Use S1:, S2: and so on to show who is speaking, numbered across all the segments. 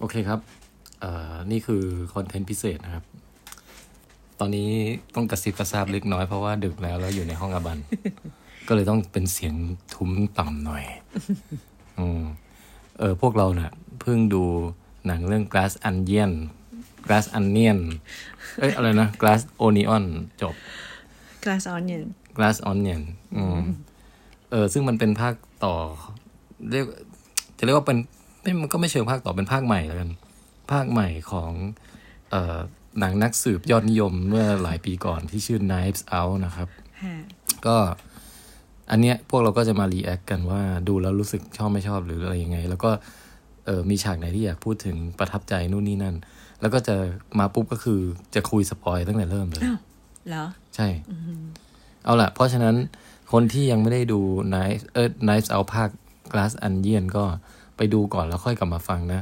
S1: โอเคครับ เอ่อ นี่คือคอนเทนต์พิเศษนะครับ ตอนนี้ต้องกระซิบกระซาบเล็กน้อยเพราะว่าดึกแล้วแล้วอยู่ในห้องอาบัน ก็เลยต้องเป็นเสียงทุ้มต่ำหน่อย อืม เออ พวกเราเนะ่ะเพิ่งดูหนังเรื่อง Glass Onion Glass Onion เอ้ย อะไรนะ Glass Onion จบ
S2: glass onion
S1: Glass Onion อืม เออ ซึ่งมันเป็นภาคต่อ เรียก จะเรียกว่าเป็น ไม่มันก็ไม่เชิงภาคต่อเป็นภาคใหม่แล้วกัน ภาคใหม่ของเอ่อหนังนักสืบยอดนิยมเมื่อหลายปีก่อนที่ชื่อ Knives Out นะครับ
S2: ฮะ
S1: ก็อันเนี้ยพวกเราก็จะมา react กันว่าดูแล้วรู้สึกชอบไม่ชอบหรืออะไรยังไง แล้วก็เออมีฉากไหนที่อยากพูดถึงประทับใจนู่นนี่นั่น แล้วก็จะมาปุ๊บก็คือจะคุย spoil ตั้งแต่เริ่มเลย
S2: อ้าวเหรอ
S1: ใช่ เอาล่ะ เพราะฉะนั้นคนที่ยังไม่ได้ดู Knife เออ Knives Out ภาค Glass Onion ก็ ไปดูก่อนแล้วค่อยกลับมาฟังนะ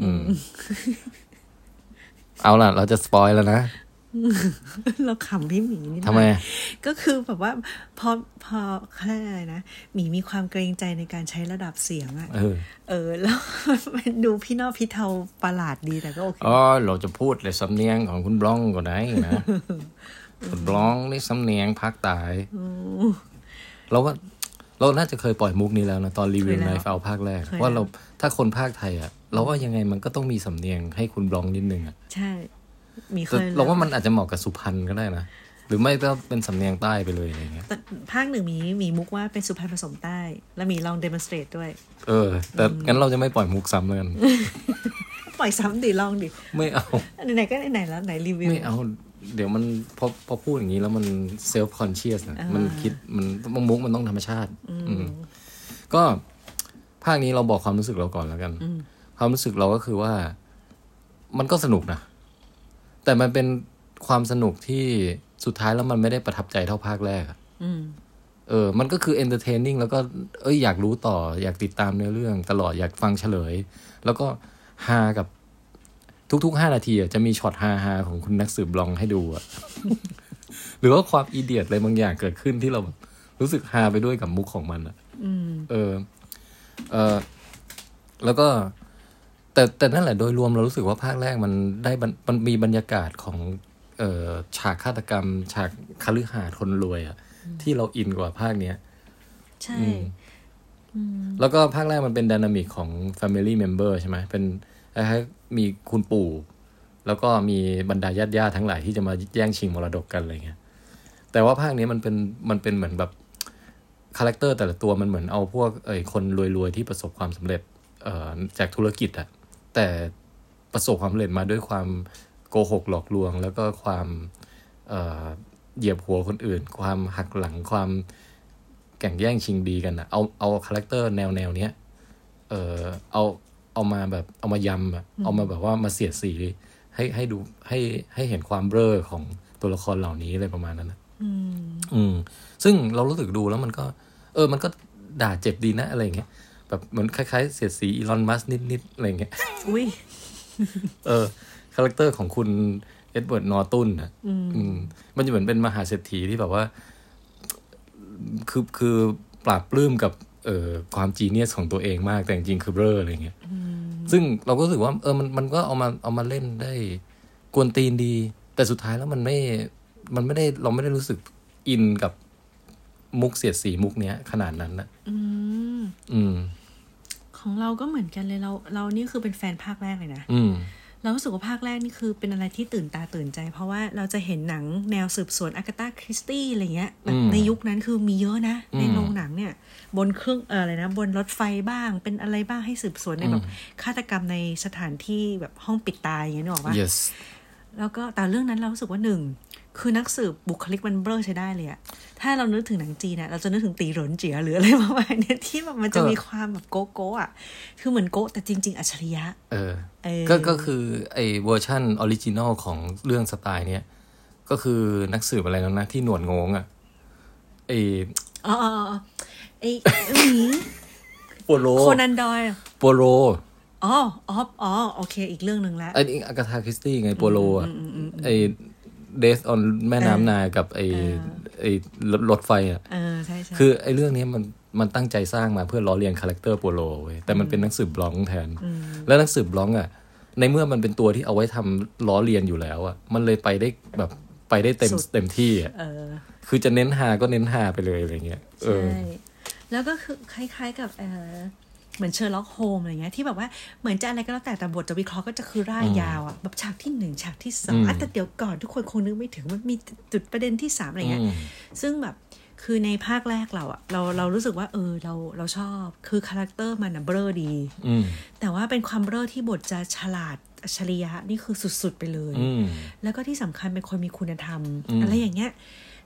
S1: อืม เอาล่ะ เราจะสปอยแล้วนะ
S2: เราขำพี่หมีนี่นะ
S1: ทำไม
S2: ก็คือแบบว่า พอพอเขาเรียกอะไรนะหมีมีความเกรงใจในการใช้ระดับเสียงอะ
S1: เออ
S2: เออ แล้วมันดูพี่นอกพี่เทาประหลาดดีแต่ก็โอเค
S1: อ๋อ เราจะพูดเลยสำเนียงของคุณบล็องก็ได้นะคุณบล็องนี่สำเนียงภาคใตายเราว่า เราน่าจะเคยปล่อยมุกนี้แล้วนะ ตอนรีวิว
S2: เคยแล้
S1: ใน
S2: ว
S1: ฟาวภาคแรก
S2: เคย
S1: ว่าเรา
S2: แล้ว
S1: ถ้าคนภาคไทยอะ เราว่ายังไงมันก็ต้องมีสำเนียงให้คุณบล็องนิดนึงอะ
S2: ใช่ มีเค
S1: แต่
S2: ย
S1: เราว่ามันอาจจะเหมาะกับสุพรรณก็ได้นะ หรือไม่ก็เป็นสำเนียงใต้ไปเลยอะไรเงี้ย
S2: แต่ภาคหนึ่งมีมีมุกว่าเป็นสุพรรณผสมใต้ แล้วมีลองเด m o n s t r a t e ด้วย
S1: เออ แต่งั้นเราจะไม่ปล่อยมุกซ้ำเลยกัน
S2: ปล่อยซ้ำดิลองดิ
S1: ไม่เอา
S2: ไหนๆก็ไหนๆแล้วไหนรีวิว
S1: ไม่เอาเดี๋ยวมันพอพอพูดอย่างนี้แล้วมันเซลฟ์คอนเชียสนะ
S2: อ่ามั
S1: มันคิดมันมุกมันต้องธรรมชาติอืม ก็ภาคนี้เราบอกความรู้สึกเราก่อนแล้วกัน ความรู้สึกเราก็คือว่า มันก็สนุกนะ แต่มันเป็นความสนุกที่สุดท้ายแล้วมันไม่ได้ประทับใจเท่าภาคแรกอะ
S2: อืม
S1: เออ มันก็คือ entertaining แล้วก็ เอ้ยอยากรู้ต่อ อยากติดตามเนื้อเรื่อง ตลอดอยากฟังเฉลย แล้วก็ฮากับทุกๆห้านาทีอะจะมีช็อตฮาฮาๆของคุณนักสืบลองให้ดูอะหรือว่าความ idiot อะไรบางอย่างเกิดขึ้นที่เราแบบ รู้สึกฮาไปด้วยกับมุกของมันอะ
S2: อืม
S1: เออ เออแล้วก็ แต่แต่นั่นแหละโดยรวมเรารู้สึกว่าภาคแรกมันได้บรรมันมีบรรยากาศของ เอ่อฉากฆาตกรรม ฉากคฤหาสน์คนรวยอะที่เราอินกว่าภาคเนี้ย
S2: ใช่
S1: อืมแล้วก็ภาคแรกมันเป็นดินามิกของ Family Member ใช่ไหมเป็นคล้ายๆมีคุณปู่ แล้วก็มีบรรดาญาติญาติๆทั้งหลายที่จะมาแย่งชิงมรดกกันอะไรเงี้ยแต่ว่าภาคนี้มันเป็นมันเป็นเหมือนแบบ คาแรคเตอร์แต่ละตัวมันเหมือนเอาพวกเอ่ยคนรวยๆที่ประสบความสำเร็จเอ่อจากธุรกิจอะแต่ประสบความสำเร็จมาด้วยความโกหกหลอกลวง แล้วก็ความเอ่อเหยียบหัวคนอื่น ความหักหลังความแข่งแย่งชิงดีกันอะเอาเอาคาแรคเตอร์แนวแนวๆเนี้ยเออเอาเอามาแบบเอามายำอะเอามาแบบว่ามาเสียดสีให้ให้ดูให้ให้เห็นความเบ้อของตัวละครเหล่านี้อะไรประมาณนั้นนะ
S2: อืม
S1: อืมซึ่งเรารู้สึกดูแล้วมันก็ เออมันก็ด่าเจ็บดีนะอะไรเงี้ยแบบเหมือนคล้ายๆ เสียดสีอีลอนมัสก์นิดๆอะไรเงี้ย
S2: อุ้ย
S1: เออ character ของคุณเอ็ดเวิร์ดนอร์ตันอะอืมมันจะเหมือนเป็นมหาเศรษฐีที่แบบว่า คือคือปลาบปลื้มกับเอ่อความ genius ของตัวเองมากแต่จริงๆคือเบ้ออะไรเงี้ยซึ่งเราก็รู้สึกว่า เออมันมันก็เอามาเอามาเล่นได้กวนตีนดี แต่สุดท้ายแล้วมันไม่ มันไม่ได้เราไม่ได้รู้สึกอินกับ มุกเสียดสีมุกเนี้ยขนาดนั้นนะ
S2: อืม
S1: อืม
S2: ของเราก็เหมือนกันเลยเรา เรานี่คือเป็นแฟนภาคแรกเลยนะ
S1: อืม
S2: เรารู้สึกว่าภาคแรกนี่คือเป็นอะไรที่ตื่นตาตื่นใจ เพราะว่าเราจะเห็นหนังแนวสืบสวนอากาตาคริสตี้อะไรเงี้ยแบบ
S1: อืม
S2: ในยุคนั้นคือมีเยอะนะ ใน
S1: อืม
S2: โรงหนังเนี่ย บนเครื่องเอออะไรนะ บนรถไฟบ้าง เป็นอะไรบ้างให้สืบสวนในแบบฆาตกรรมในสถานที่แบบห้องปิดตายอย่างเงี้ยนึกออกปะ
S1: yes
S2: แล้วก็แต่เรื่องนั้นเรารู้สึกว่าหนึ่ง คือนักสืบบุคลิกมันเบลอใช้ได้เลยอะถ้าเรานึกถึงหนังจีนอะเราจะนึกถึงตีเหรินเจียหรืออะไรประมาณเนี้ยที่แบบมันจะ
S1: ก็
S2: มีความแบบโกโก้อะคือเหมือนโก้แต่จริง ๆ อัจฉริยะ
S1: เออ
S2: เออ
S1: ก็ก็คือไอ้เวอร์ชันออริจินอลของเรื่องสไตล์เนี้ยก็คือนักสืบอะไรแล้วนะที่หนวดงงอะไอ้
S2: อ๋ออ๋ออ๋อไอ้หมี
S1: โปโล
S2: โคนันดอยล์
S1: โปโล
S2: อ๋ออ๋ออ๋อ โอเค อีกเรื่องหนึ่งแล้ว
S1: ไอ้นี่อากาธาคริสตี้ไงโปโลอะไอ้ Death on แม่น้ำไนล์กับไอ้ไอ้รถรถไฟอะ
S2: เออใช่ใช่
S1: คือไอ้เรื่องนี้มันมันตั้งใจสร้างมาเพื่อล้อเลียน character โปโลเว้ยแต่มันเป็นนักสืบบล็องแทน แล้วนักสืบบล็องอะ ในเมื่อมันเป็นตัวที่เอาไว้ทำล้อเลียนอยู่แล้วอะมันเลยไปได้แบบไปได้เต็ม
S2: สุด
S1: เต็มที่อะ
S2: เออ
S1: คือจะเน้นฮาก็เน้นฮาไปเลยอะไรเงี้ยเออ
S2: ใช่แล้วก็คือคล้ายๆกับเออ เหมือนเชอร์ล็อกโฮล์มส์อะไรเงี้ยที่แบบว่าเหมือนจะอะไรก็แล้วแต่แต่บทจะวิเคราะห์ก็จะคือร่ายยาวอะแบบฉากที่หนึ่งฉากที่สอง
S1: อืม
S2: อะแต่เดี๋ยวก่อนทุกคนคงนึกไม่ถึงมันมีจุดประเด็นที่สามอะไรเงี้ย
S1: อืม
S2: ซึ่งแบบคือในภาคแรกเราอะเราเรารู้สึกว่าเออเราเราชอบคือ character มันอะเบลอดี
S1: อืม
S2: แต่ว่าเป็นความเบลอที่บทจะฉลาด อัจฉริยะนี่คือสุดๆไปเลย
S1: อืม
S2: แล้วก็ที่สำคัญเป็นคนมีคุณธรรม
S1: อืม
S2: อะไรอย่างเงี้ย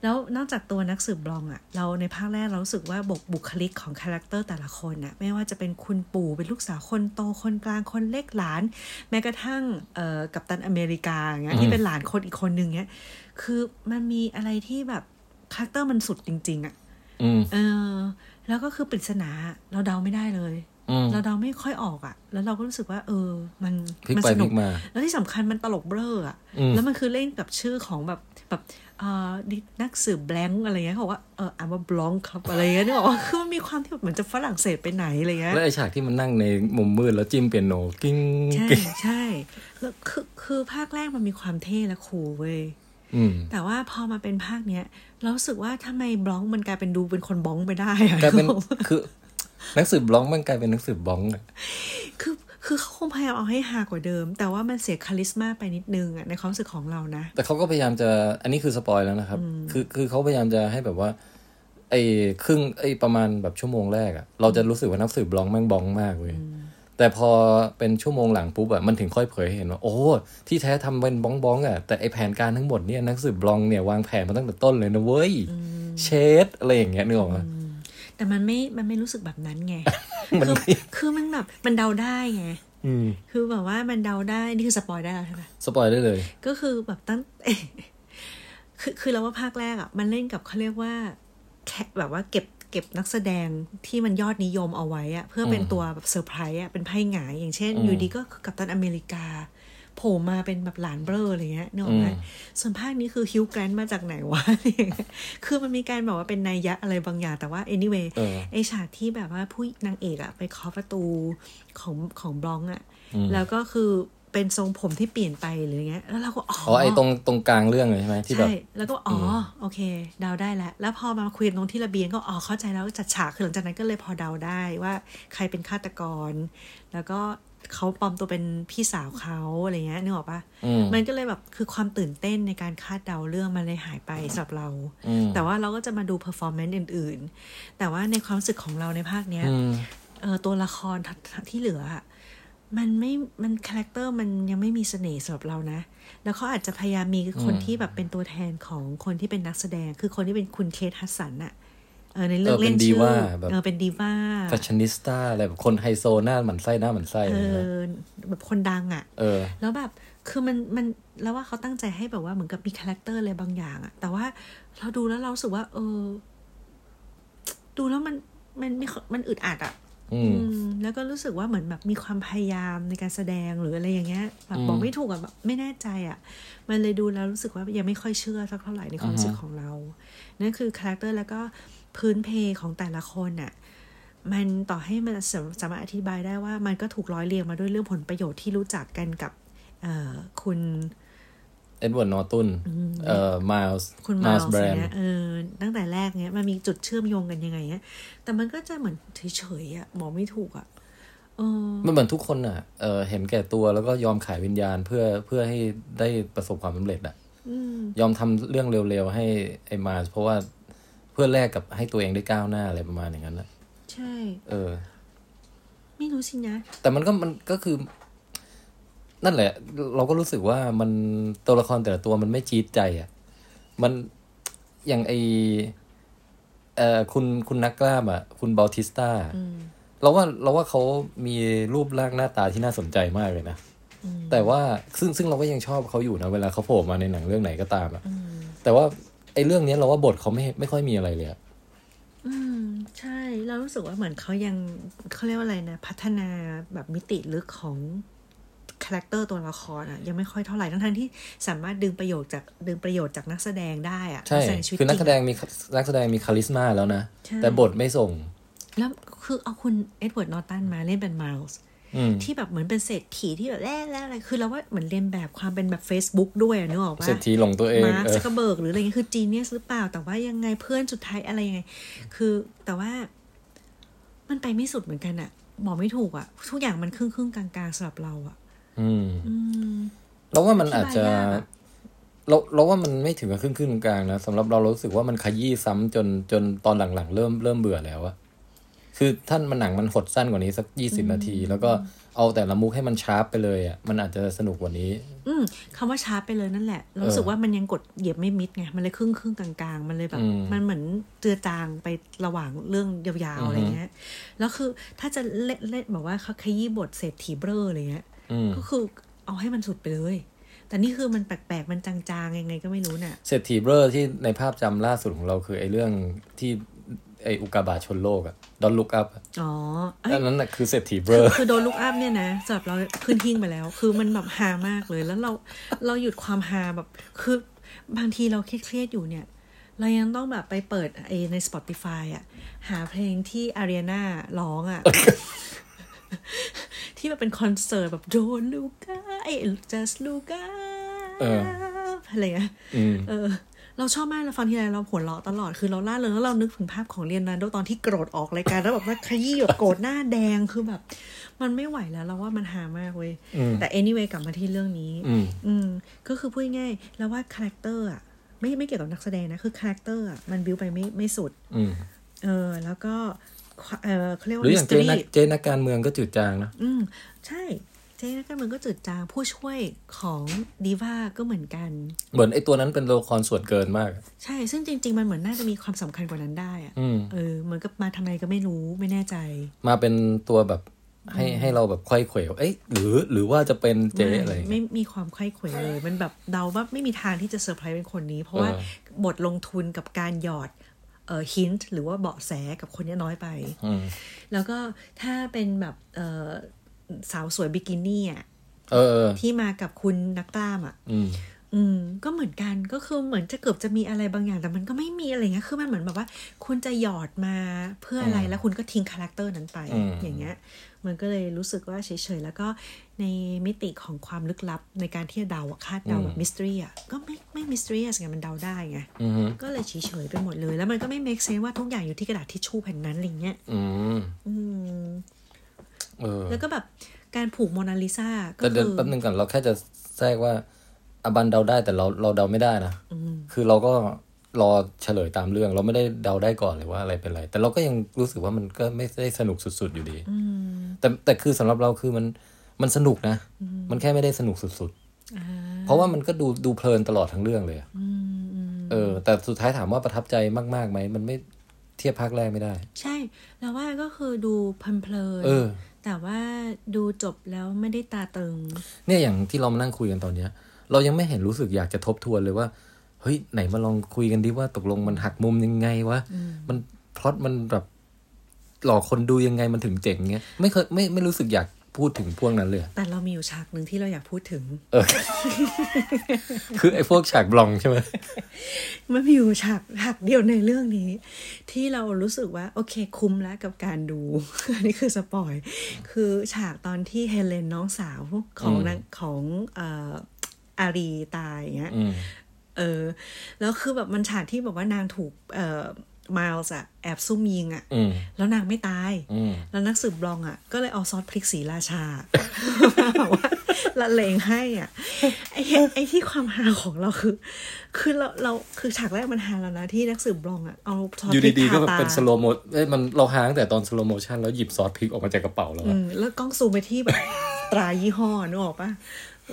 S2: แล้วนอกจากตัวนักสืบบลองอะเราในภาคแรกเรารู้สึกว่าบุคลิกของ character แต่ละคนอะไม่ว่าจะเป็นคุณปู่เป็นลูกสาวคนโตคนกลางคนเล็กหลาน แม้กระทั่งเอ่อกัปตันอเมริกาอย่างเงี้ยที่เป็นหลานคนอีกคนนึงเงี้ยคือมันมีอะไรที่แบบ character มันสุดจริง ๆอะ
S1: อืม
S2: เออแล้วก็คือปริศนาเราเดาไม่ได้เลย
S1: อืม
S2: เราเดาไม่ค่อยออกอะแล้วเราก็รู้สึกว่า เออ มัน
S1: พลิก
S2: มั
S1: ไป
S2: ส
S1: พ
S2: นุ
S1: ลิ
S2: ก
S1: กมา
S2: แล้วที่สำคัญมันตลกเบ้ออะ
S1: อืม
S2: แล้วมันคือเล่นกับชื่อของแบบแบบเอ่อนักสืบแบงค์อะไรเงี้ยเขาบอกว่าเอออ่านว่าบล็องครับอะไรเงี้ยนึกออกว่าคือมันมีความที่แบบเหมือนจะฝรั่งเศสไปไหนอะไรเงี้ย
S1: แล้วไอ้ฉากที่มันนั่งในมุมมืดแล้วจิ้มเปียโนกิ้ง
S2: ใช่
S1: กิ้ง
S2: ใช่แล้วคือคือภาคแรกมันมีความเท่และคูลเว้ย
S1: อืม
S2: แต่ว่าพอมาเป็นภาคเนี้ยเรารู้สึกว่าทำไมบล็องมันกลายเป็นดูเป็นคนบ้องไปได้อะ
S1: กลายเป็นคือ นักสืบบล็องมันกลายเป็นนักสืบบ้องอะ
S2: คือคือเขาคงพยายามเอาให้ฮากว่าเดิม แต่ว่ามันเสียคาลิสมาไปนิดนึงอะในความรู้สึกของเรานะ
S1: แต่เขาก็พยายามจะอันนี้คือสปอยแล้วนะครับ คือคือเขาพยายามจะให้แบบว่า ไอ้ครึ่งไอ้ประมาณแบบชั่วโมงแรกอะเราจะรู้สึกว่านักสืบบล็องแม่งบ้องมากเว้ยแต่พอเป็นชั่วโมงหลังปุ๊บอะมันถึงค่อยเผยให้เห็นว่าโอ้ที่แท้ทำเป็นบ้องบ้องอะแต่ไอ้แผนการทั้งหมดเนี่ยนักสืบบล็องเนี่ยวางแผนมาตั้งแต่ต้นเลยนะเว้ยเชดอะไรอย่างเงี้ยนึกออกไหม
S2: แต่มันไม่มันไม่รู้สึกแบบนั้นไง
S1: มัน
S2: คือ
S1: ไม่
S2: คือมันแบบมันเดาได้ไง
S1: อืม
S2: คือแบบว่ามันเดาได้นี่คือ spoil ได้แล้วใช่ไหม
S1: spoil ได้เลย
S2: ก็คือแบบตั้งคือคือเราว่าภาคแรกอะ มันเล่นกับเขาเรียกว่า แค่แบบว่าเก็บเก็บนักแสดงที่มันยอดนิยมเอาไว้อะเพื่อเป็น
S1: อืม
S2: ตัวแบบเซอร์ไพรส์อะเป็นไพ่หงายอย่างเช่น
S1: อืม
S2: อยู่ดีก็คือกัปตันอเมริกาโผล่มาเป็นแบบหลานเบลออะไรเงี้ยนึกออกไหม
S1: อืม
S2: ส่วนภาคนี้คือฮิวแกรนต์มาจากไหนวะอะไรอย่างเงี้ยคือมันมีการแบบว่าเป็นนัยยะอะไรบางอย่าง แต่ว่า anyway
S1: เออ
S2: ไอฉากที่แบบว่าผู้นางเอกอะไปเคาะประตูของของบล็องอะ
S1: อืม
S2: แล้วก็คือเป็นทรงผมที่เปลี่ยนไปหรือไงแล้วเราก็อ๋อ
S1: อ๋อไอ้ตรงตรงกลางเรื่องเลยใช่ไหมที่แบบ
S2: ใช่ แล้วก็อ๋ออโอเค เดาได้แล้ว แล้วพอมาคุยกันตรงที่ระเบียงก็อ๋อเข้าใจแล้วจัดฉากคือหลังจากนั้นก็เลยพอเดาได้ว่า ใครเป็นฆาตกร แล้วก็ เขาปลอมตัวเป็นพี่สาวเขาอะไรเงี้ยนึกออกปะ
S1: อืม
S2: มันก็เลยแบบคือความตื่นเต้นในการคาดเดาเรื่องมันเลยหายไปสำหรับเรา
S1: อืม
S2: แต่ว่าเราก็จะมาดู performance อื่น ๆ แต่ว่าในความรู้สึกของเราในภาคเนี้ย
S1: อืม
S2: เออตัวละครที่เหลืออะมันไม่มัน character มันยังไม่มีเสน่ห์สำหรับเรานะ แล้วเขาอาจจะพยายามมีคน
S1: อืม
S2: ที่แบบเป็นตัวแทนของคนที่เป็นนักแสดง คือคนที่เป็นคุณเคทฮัดสันอะ เออในเรื่อง
S1: เออเล่น
S2: เป็
S1: น
S2: ชื่อ
S1: diva แบบ
S2: เออเป็น
S1: diva fa shionista อะไรแบบคนไฮโซน่าหมั่นไส้น่าหมั่นไส้
S2: เอ
S1: อะไรเงี้ย
S2: อแบบคนดังอะ
S1: เออ
S2: แล้วแบบคือมันมันแล้วว่าเขาตั้งใจให้แบบว่าเหมือนกับมี character อะไรบางอย่างอะแต่ว่าเราดูแล้วเรารู้สึกว่า เออ ดูแล้วมันมันไม่มันอึดอัดอะ
S1: อืม
S2: อืมแล้วก็รู้สึกว่าเหมือนแบบมีความพยายามในการแสดงหรืออะไรอย่างเงี้ยแบบ
S1: อืม
S2: บอกไม่ถูกอะแบบไม่แน่ใจอะมันเลยดูแล้วรู้สึกว่ายังไม่ค่อยเชื่อสักเท่าไหร่ในความรู้สึก
S1: อือฮะ
S2: ของเรานั่นคือ character แล้วก็ พื้นเพของแต่ละคนอะมันต่อให้มันสามสามารถอธิบายได้ว่ามันก็ถูกร้อยเรียงมาด้วยเรื่องผลประโยชน์ที่รู้จักกันกับเอ่อคุณ
S1: เอ็ดเวิร์ดนอร์ตุนเอ่อมาลส์
S2: คุณ
S1: มา
S2: มา
S1: ล
S2: ล
S1: ส์
S2: ส์
S1: แบรน
S2: เนี้
S1: ด์
S2: ยเออตั้งแต่แรกเนี้ยมันมีจุดเชื่อมโยงกันยังไงเนี้ยแต่มันก็จะเหมือนเฉยๆอะบอกไม่ถูกอะเออ
S1: มันเหมือนทุกคนอะเออเห็นแก่ตัวแล้วก็ยอมขายวิญญาณเพื่อเพื่อให้ได้ประสบความสำเร็จอะ
S2: อืม
S1: ยอมทำเรื่องเร็วๆให้ไอ้มาลส์เพราะว่าเพื่อแลกกับให้ตัวเองได้ก้าวหน้าอะไรประมาณอย่างนั้นนะ
S2: ใช่
S1: เออ
S2: ไม่รู้สินะ
S1: แต่มันก็มันก็คือ นั่นแหละ เราก็รู้สึกว่ามันตัวละครแต่ละตัวมันไม่จี๊ดใจอะ มันอย่างไอเอ่อคุณคุณนักกล้ามอะ คุณบอลติสตา
S2: อืม
S1: เราว่าเราว่าเขามีรูปร่างหน้าตาที่น่าสนใจมากเลยนะ
S2: อืม
S1: แต่ว่าซึ่งซึ่งเราก็ยังชอบเขาอยู่นะ เวลาเขาโผล่มาในหนังเรื่องไหนก็ตามอะ
S2: อืม
S1: แต่ว่า ไอ้เรื่องเนี้ยเราว่าบทเขาไม่ไม่ค่อยมีอะไรเลยอะ
S2: อืมใช่เรารู้สึกว่าเหมือนเขายังเขาเรียกว่าอะไรนะ พัฒนาแบบมิติลึกของ character ตัวละครอะยังไม่ค่อยเท่าไหร่ทั้งๆที่สามารถดึงประโยชน์จากดึงประโยชน์จากนักแสดงได้อะ
S1: ใช่
S2: นัแสดงชีวิตจริง
S1: คือนักแสดงมีนักแสดงมี charisma แล้วนะ
S2: ใช่
S1: แต่บทไม่ส่ง
S2: แล้วคือเอาคุณเอ็ดเวิร์ดนอร์ตันมาเล่นเป็นไมล์ส
S1: อืม
S2: ที่แบบเหมือนเป็นเศรษฐีที่แบบแร่แร่อะไรคือเราว่าเหมือนเลียนแบบความเป็นแบบ Facebook ด้วยอะนึกออกปะ
S1: เศรษฐีหลงตัวเอง
S2: มาร์ค
S1: เออ
S2: ซักเคอร์เบิร์กหรืออะไรเงี้ยคือ genius หรือเปล่า แต่ว่ายังไงเพื่อนสุดท้ายอะไรยังไง คือแต่ว่า มันไปไม่สุดเหมือนกันอะบอกไม่ถูกอะทุกอย่างมันครึ่งครึ่งๆกลางๆสำหรับเราอะ
S1: อืม
S2: อืม
S1: เราว่ามันอาจจะ
S2: อธิบายยากอะ
S1: เราเราว่ามันไม่ถึงกับครึ่งครึ่งๆกลางๆนะสำหรับเราเรารู้สึกว่ามันขยี้ซ้ำจนจนตอนหลังๆ เริ่มเริ่มเบื่อแล้วอะ คือท่านมันหนังมันหดสั้นกว่านี้สักยี่สิบนาที แล้วก็เอาแต่ละมุกให้มันชาร์ปไปเลยอะมันอาจจะสนุกกว่านี้
S2: อืมคำว่าชาร์ปไปเลยนั่นแหละเรารู้สึกว่ามันยังกดเหยียบไม่มิดไงมันเลยครึ่งครึ่งๆกลางๆ มันเลยแบบ
S1: อืม
S2: มันเหมือนเจือจางไประหว่างเรื่องยาวๆอะไรเงี้ยแล้วคือถ้าจะเล่นเล่นบอกว่าเขาขยี้บทเศรษฐีเบ้ออะไรเงี้ย
S1: อืม
S2: ก็คือเอาให้มันสุดไปเลยแต่นี่คือมันแปลกๆ มันจางๆ ยังไงก็ไม่รู้น่ะ
S1: เศรษฐีเบอร์ที่ในภาพจำล่าสุดของเราคือไอ้เรื่องที่ไอ้อุกกาบาตชนโลกอะ ดอนลุกอัพ
S2: อ๋อเอ้ย
S1: อันนั้นน่ะคือเศรษฐีเบอ
S2: คือ
S1: ร์
S2: คือโดนลุกอัพเนี่ยนะสำหรับเราขึ้นหิ้งไปแล้ว คือมันแบบฮามากเลย แล้วเราเราหยุดความฮาแบบ คือบางทีเราเครียดๆอยู่เนี่ย เรายังต้องแบบไปเปิดไอใน Spotify อะ หาเพลงที่อารีนาร้องอะ ที่แบบเป็นคอนเสิร์ตแบบโดนลูก้าไอ้ just ลูก้า
S1: เออ
S2: อะไรเงี้ย
S1: อืม
S2: เออ เราชอบมากเราฟังทีไรเราหัวเราะตลอดคือเราล่าเริงแล้วเรานึกถึงภาพของเรียนนันโดตอนที่โกรธออกรายการแล้วแบบว่าขยี้แบบโกรธหน้าแดงคือแบบ มันไม่ไหวแล้วเราว่ามันหามากเว้ย
S1: อืม
S2: แต่ anyway กลับมาที่เรื่องนี้
S1: อืม
S2: อืมก็คือพูดง่ายๆแล้วว่าคาแรคเตอร์อะไม่ไม่เกี่ยวกับนักแสดงนะคือคาแรคเตอร์อะมันบิวไปไม่ไม่สุด
S1: อืม
S2: เออ แล้วก็ควเออเขาเรียก
S1: ห
S2: ว่า
S1: รืออ
S2: มิ
S1: ย่าง
S2: ส
S1: เจ
S2: ตรี
S1: นักเจนักการเมืองก็จืดจางนะ
S2: อืมใช่ เจ๊นักการเมืองก็จืดจางผู้ช่วยของดีว่าก็เหมือนกัน
S1: เหมือนไอ้ตัวนั้นเป็นตัวละครส่วนเกินมาก
S2: ใช่ซึ่งจริง ๆ มันเหมือนน่าจะมีความสำคัญกว่านั้นได้อะ
S1: อืม
S2: เออเหมือนกับมาทำไมก็ไม่รู้ไม่แน่ใจ
S1: มาเป็นตัวแบบให้ให้เราแบบค่อยเขวเอ้ยหรือหรือว่าจะเป็นเจอะไรอย่าง
S2: ไม่
S1: เงี้ย
S2: มีความไข้เขวเลย มันแบบเดาว่าไม่มีทางที่จะเซอร์ไพรส์เป็นคนนี้ เพราะว่า
S1: เออ
S2: บทลงทุนกับการหยอดเอ่อฮินต์หรือว่าเบาะแสกับคนนี้น้อยไป
S1: อืม
S2: แล้วก็ถ้าเป็นแบบเอ่อ สาวสวยบิกินี่อะ
S1: เออเออ
S2: ที่มากับคุณนักกล้ามอะ
S1: อืม
S2: อืมก็เหมือนกันก็คือเหมือนจะเกือบจะมีอะไรบางอย่าง แต่มันก็ไม่มีอะไรเงี้ยคือมันเหมือนแบบว่า คุณจะหยอดมาเพื่ออะไร
S1: อืม
S2: แล้วคุณก็ทิ้ง character นั้นไป
S1: อืม
S2: อย่างเงี้ย มันก็เลยรู้สึกว่าเฉยๆแล้วก็ในมิติของความลึกลับในการที่จะเดาอะคาดเดาแบบมิส t รีอะก็ไม่ไม่มิส t รีไงมันเดาได้ไง
S1: อืม
S2: ก็เลยเฉยๆไปหมดเลย แล้วมันก็ไม่ make sense ว่าทุกอย่างอยู่ที่กระดาษทิชชู่แผ่นนั้นอะไรเงี้ย
S1: อืม
S2: อืม
S1: เออ
S2: แล้วก็แบบการผูกโมนาลิซาก็
S1: แต่เดี๋ยว
S2: คือ
S1: แป๊บนึงก่อนเราแค่จะแทรกว่าอบันเดาได้แต่เราเราเดาไม่ได้นะ
S2: อืม
S1: คือเราก็รอเฉลยตามเรื่อง เราไม่ได้เดาได้ก่อนเลยว่าอะไรเป็นอะไร แต่เราก็ยังรู้สึกว่ามันก็ไม่ได้สนุกสุดๆอยู่ดี
S2: อืม
S1: แต่แต่คือสำหรับเราคือมันมันสนุกนะ มันแค่ไม่ได้สนุกสุด
S2: อ่า
S1: ๆเพราะว่ามันก็ดูดูเพลินตลอดทั้งเรื่องเลยอะ
S2: อืมอืม
S1: เออ แต่สุดท้ายถามว่าประทับใจมากๆไหมมันไม่เทียบภาคแรกไม่ได้
S2: ใช่ แล้วว่าก็คือดูเพลินๆ
S1: เออ
S2: แต่ว่าดูจบแล้วไม่ได้ตาตึง
S1: เนี่ยอย่างที่เรามานั่งคุยกันตอนเนี้ย เรายังไม่เห็นรู้สึกอยากจะทบทวนเลยว่า เฮ้ย ไหนมาลองคุยกันดิว่าตกลงมันหักมุมยังไงวะมันพล็อตมันแบบหลอกคนดูยังไงมันถึงเจ๋งเงี้ยไม่เคยไม่ไม่รู้สึกอยาก พูดถึงพวกนั้นเลย
S2: แต่เรามีอยู่ฉากหนึ่งที่เราอยากพูดถึง
S1: เออ คือไอ้พวกฉากบลองใช่ไหม
S2: มันมีอยู่ฉากฉากเดียวในเรื่องนี้ ที่เรารู้สึกว่า โอเคคุ้มแล้วกับการดูอันนี้คือสปอย คือฉากตอนที่เฮเลนน้องสาวของนางของเอ่ออารีตายอย่างเงี้ย
S1: อืม
S2: เออ แล้วคือแบบมันฉากที่แบบว่านางถูก เอ่อ มาลส์อะแอบซุ่มยิงอะ
S1: อืม
S2: แล้วนางไม่ตาย
S1: อืม
S2: แล้วนักสืบบลองอะก็เลยเอาซอสพริกสีราชาแบบว่าละเลงให้อะไอ้ไอ้ที่ความฮาของเราคือ คือเราเราคือฉากแรกมันฮาแล้วนะที่นักสืบบลองอะเอาซอสพริกอยู่
S1: ดีๆก็
S2: ทำ
S1: แบบ
S2: ตา
S1: เป็น slow mo เอ้ยมันเราฮาตั้งแต่ตอน slow motion แล้วหยิบซอสพริกออกมาจากกระเป๋าแล้ว
S2: อื
S1: อะ
S2: มแล้วกล้องซูมไปที่แบบตรายี่ห้อนึกออกปะ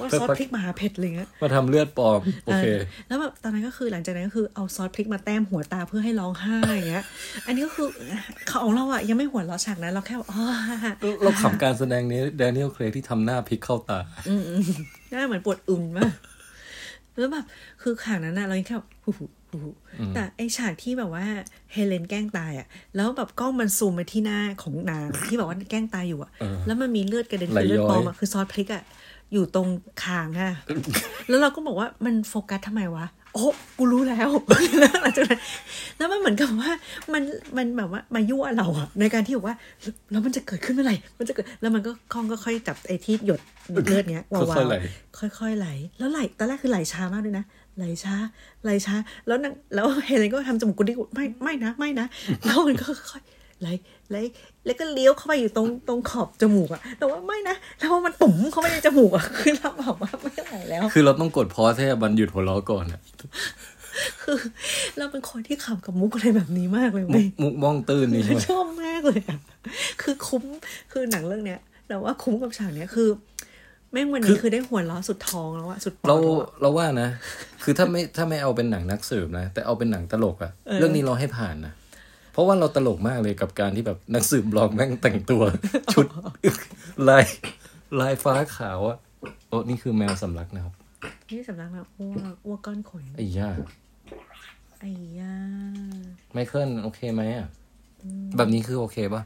S2: ว่า
S1: แต่
S2: ซอส
S1: ปะ
S2: พริกมหาเผ็ดอะไรเงี้ย
S1: มาทำเลือดปลอมโอเค
S2: เออแล้วแบบตอนนั้นก็คือหลังจากนั้นก็คือเอาซอสพริกมาแต้มหัวตาเพื่อให้ร้องไห้อย่างเงี้ย อันนี้ก็คือของเราอะยังไม่หัวเราะฉากนั้นเราแค่แบบอ๋อ
S1: เราขำการแสดงนี้แดเนียลเครกที่ทำหน้าพริกเข้าตา
S2: อืมอืมหน้าเหมือนปวดอุ่นมากแล้วแบบคือฉากนั้นน่ะเรายังแค่แบบหูหูหูหูแต่ไอฉากที่แบบว่าเฮเลนแกล้งตายอะ แล้วแบบกล้องมันซูมไปที่หน้าของนางที่แบบว่าแกล้งตายอยู่อะ
S1: เออ
S2: แล้วมันมีเลือดกระเด็น
S1: ไหล
S2: คือเลือด
S1: ย้อย
S2: ปลอมอะคือซอสพริกอะ อยู่ตรงคางค่ะ แล้วเราก็บอกว่ามันโฟกัสทำไมวะ โอ้กูรู้แล้วแล้วหลังจากนั้นแล้วมันเหมือนกับว่ามันมันแบบว่ามายั่วเราอะในการที่บอกว่าแล้วมันจะเกิดขึ้นเมื่อไหร่มันจะเกิดแล้วมันก็คล้องก็ค่อยจับไอ้ที่หยดเลือดเนี้ยวาว
S1: ค่อยๆไหล
S2: ค่อยๆไหล แล้วไหลตอนแรกคือไหลช้ามากด้วยนะไหลช้าไหลช้า แล้วนางแล้วเฮเลนก็ทำจมูกกุดิกไม่ไม่นะไม่นะแล้วมันก็ค่อยๆ ไหลไหลแล้วก็เลี้ยวเข้าไปอยู่ตรงตรงขอบจมูกอะแต่ว่าไม่นะแล้วมันตุ่มเข้าไปในจมูกอะคือเราบอกว่าไม่ไหวแล้ว
S1: คือเราต้องกดพอสให้บันหยุดหัวเราะก่อนอะ
S2: คือ เราเป็นคนที่ขำกับมุกอะไรแบบนี้มากเลย
S1: มุ
S2: เว้
S1: ก
S2: ย
S1: มุกบ้องตื้นนี่ใช่ไหม
S2: ชอบมากเลยอะคือคุ้มคือหนังเรื่องเนี้ยแต่ว่าคุ้มกับฉากเนี้ยคือแม่งวันนี้คือได้หัวเราะสุดท้องแล้วอะสุดปอด
S1: เรา
S2: แล้วอะ
S1: เราว่านะ คือถ้าไม่ถ้าไม่เอาเป็นหนังนักสืบนะ แต่เอาเป็นหนังตลกอะ
S2: เออ
S1: เรื่องนี้เราให้ผ่านนะเพ ราะว่าเราตลกมากเลยกับการที่แบบนักสืบลองแม่งแต่งตัว ชุดลายลายฟ้าขาวอะโอ้นี่คือแมวสำลักนะครับ
S2: นี่สำนักมาอ้วกอ้วกก้อนขน
S1: ไอ้ย่า
S2: ไอ้ย่า
S1: ไมเคิลโอเคไหมอะแบบนี้คือโอเคปะ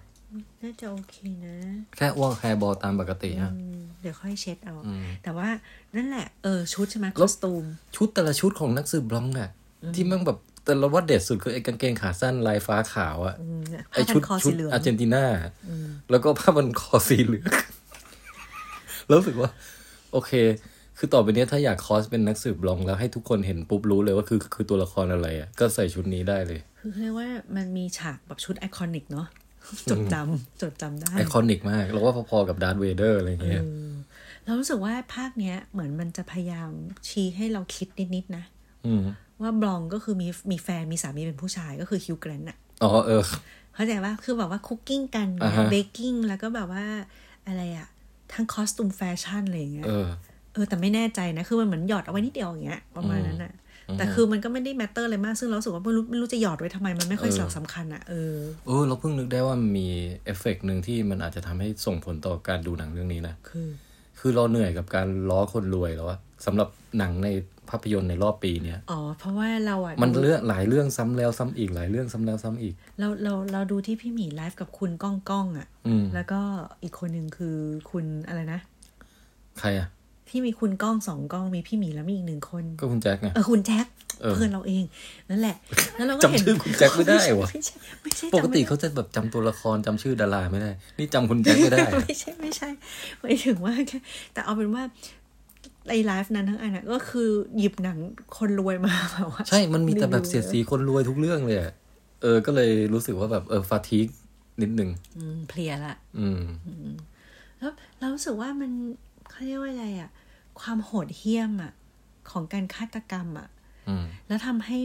S2: น่าจะโอเคนะ
S1: แค่อ้วกแฮร์บอลตามปกติฮะ
S2: อืมเดี๋ยวค่อยเช็ดเอา
S1: อืม
S2: แต่ว่านั่นแหละ เออชุดใช่ไหมค
S1: แล้
S2: อ
S1: ว
S2: สตูม
S1: ชุดแต่ละชุดของนักสืบบลองอะที่แมันแบบ แต่เราว่าเด็ดสุดคือไอ้กางเกงขาสั้นลายฟ้าขาวอะ
S2: อืมเนี่ย
S1: ไอ้
S2: ผ้าพั
S1: ชุด
S2: นคอ
S1: ชุ
S2: สี
S1: ด
S2: เหลือง
S1: อาร์เจนตินาแล้วก็ผ้าพันคอสีเหลืองแล้วรู้สึกว่า โอเค คือต่อไปเนี้ยถ้าอยาก cos เป็นนักสืบบลองแล้วให้ทุกคนเห็นปุ๊บรู้เลยว่าคือคือตัวละครอะไรอะก็ใส่ชุดนี้ได้เลย
S2: คือเรียกว่ามันมีฉากแบบชุด iconic เนาะจดจำจดจำได้
S1: ico nic มากเราว่าพอๆกับดาร์ธเวเดอร์อะไรอย่างเงี้ย
S2: เรารู้สึกว่าภาคเนี้ยเหมือนมันจะพยายามชี้ให้เราคิดนิดๆนะ
S1: อืม
S2: ว่าบลองก็คือมีมีแฟนมีสามีเป็นผู้ชายก็คือฮิวแกรนต์อะ
S1: อ๋อเออ
S2: เข้าใจว่าคือแบบว่า cooking กัน
S1: อ่าฮะ
S2: baking แล้วก็แบบว่าอะไรอะทั้ง costume แฟชั่นอะไรอย่างเงี้ย
S1: เออ
S2: เออแต่ไม่แน่ใจนะคือมันเหมือนหยอดเอาไว้นิดเดียวอย่างเงี้ยประมาณนั้นอะแต่คือมันก็ไม่ได้ matter อะไรมากซึ่งเรารู้สึกว่าไม่รู้ไม่รู้จะหยอดไว้ทำไมมันไม่ค่อย
S1: เออ
S2: สำคัญอะเออ
S1: เออเราเพิ่งนึกได้ว่ามันมีเอฟเฟกต์หนึ่งที่มันอาจจะทำให้ส่งผลต่อการดูหนังเรื่องนี้นะ
S2: คือ
S1: คือเราเหนื่อยกับการล้อคนรวยแล้วอะ สำหรับหนังในภาพยนตร์ในรอบปีเนี้ย
S2: อ๋อ เพราะว่าเราอะ
S1: มัน
S2: ดู
S1: เรื่องหลายเรื่องซ้ำแล้วซ้ำอีกหลายเรื่องซ้ำแล้วซ้ำอีก
S2: เราเราเราดูที่พี่หมีไลฟ์กับคุณก้องก้องอะ
S1: อืม
S2: แล้วก็อีกคนหนึ่งคือคุณอะไรนะ
S1: ใครอะ
S2: ที่มีคุณก้องสองกล้องมีพี่หมีแล้วมีอีกหนึ่งคน
S1: ก็คุณแจ็คไง
S2: เออคุณแจ็ค
S1: เออ
S2: เพื่อนเราเองนั่นแหละ แล้วเราก็เห็น
S1: จำชื่อคุณแจ็คไม่ได้วะ
S2: ไม่ใช่ไม่ใช่
S1: ปกติ
S2: จำไม่ได้
S1: เขาจะแบบจำตัวละครจำชื่อดาราไม่ได้ นี่จำคุณแจ็คไม่ได้อะ
S2: ไม่ใช่ไม่ใช่หมายถึงว่าแค่แต่เอาเป็นว่า ไอไลฟ์นั้นทั้งอันน่ะก็คือหยิบหนังคนรวยมาแบบว่า
S1: ใช่ มันมีแต่แบบเสียดสีคนรวยทุกเรื่องเลยอะเออ ก็เลยรู้สึกว่าแบบเออฟาทีกนิดนึง
S2: อืม เพลียละ
S1: อืม
S2: แล้วเรารู้สึกว่ามันเขาเรียกว่าอะไรอะความโหดเหี้ยมอะของการฆาตกรรมอะ
S1: อืม
S2: แล้วทำให้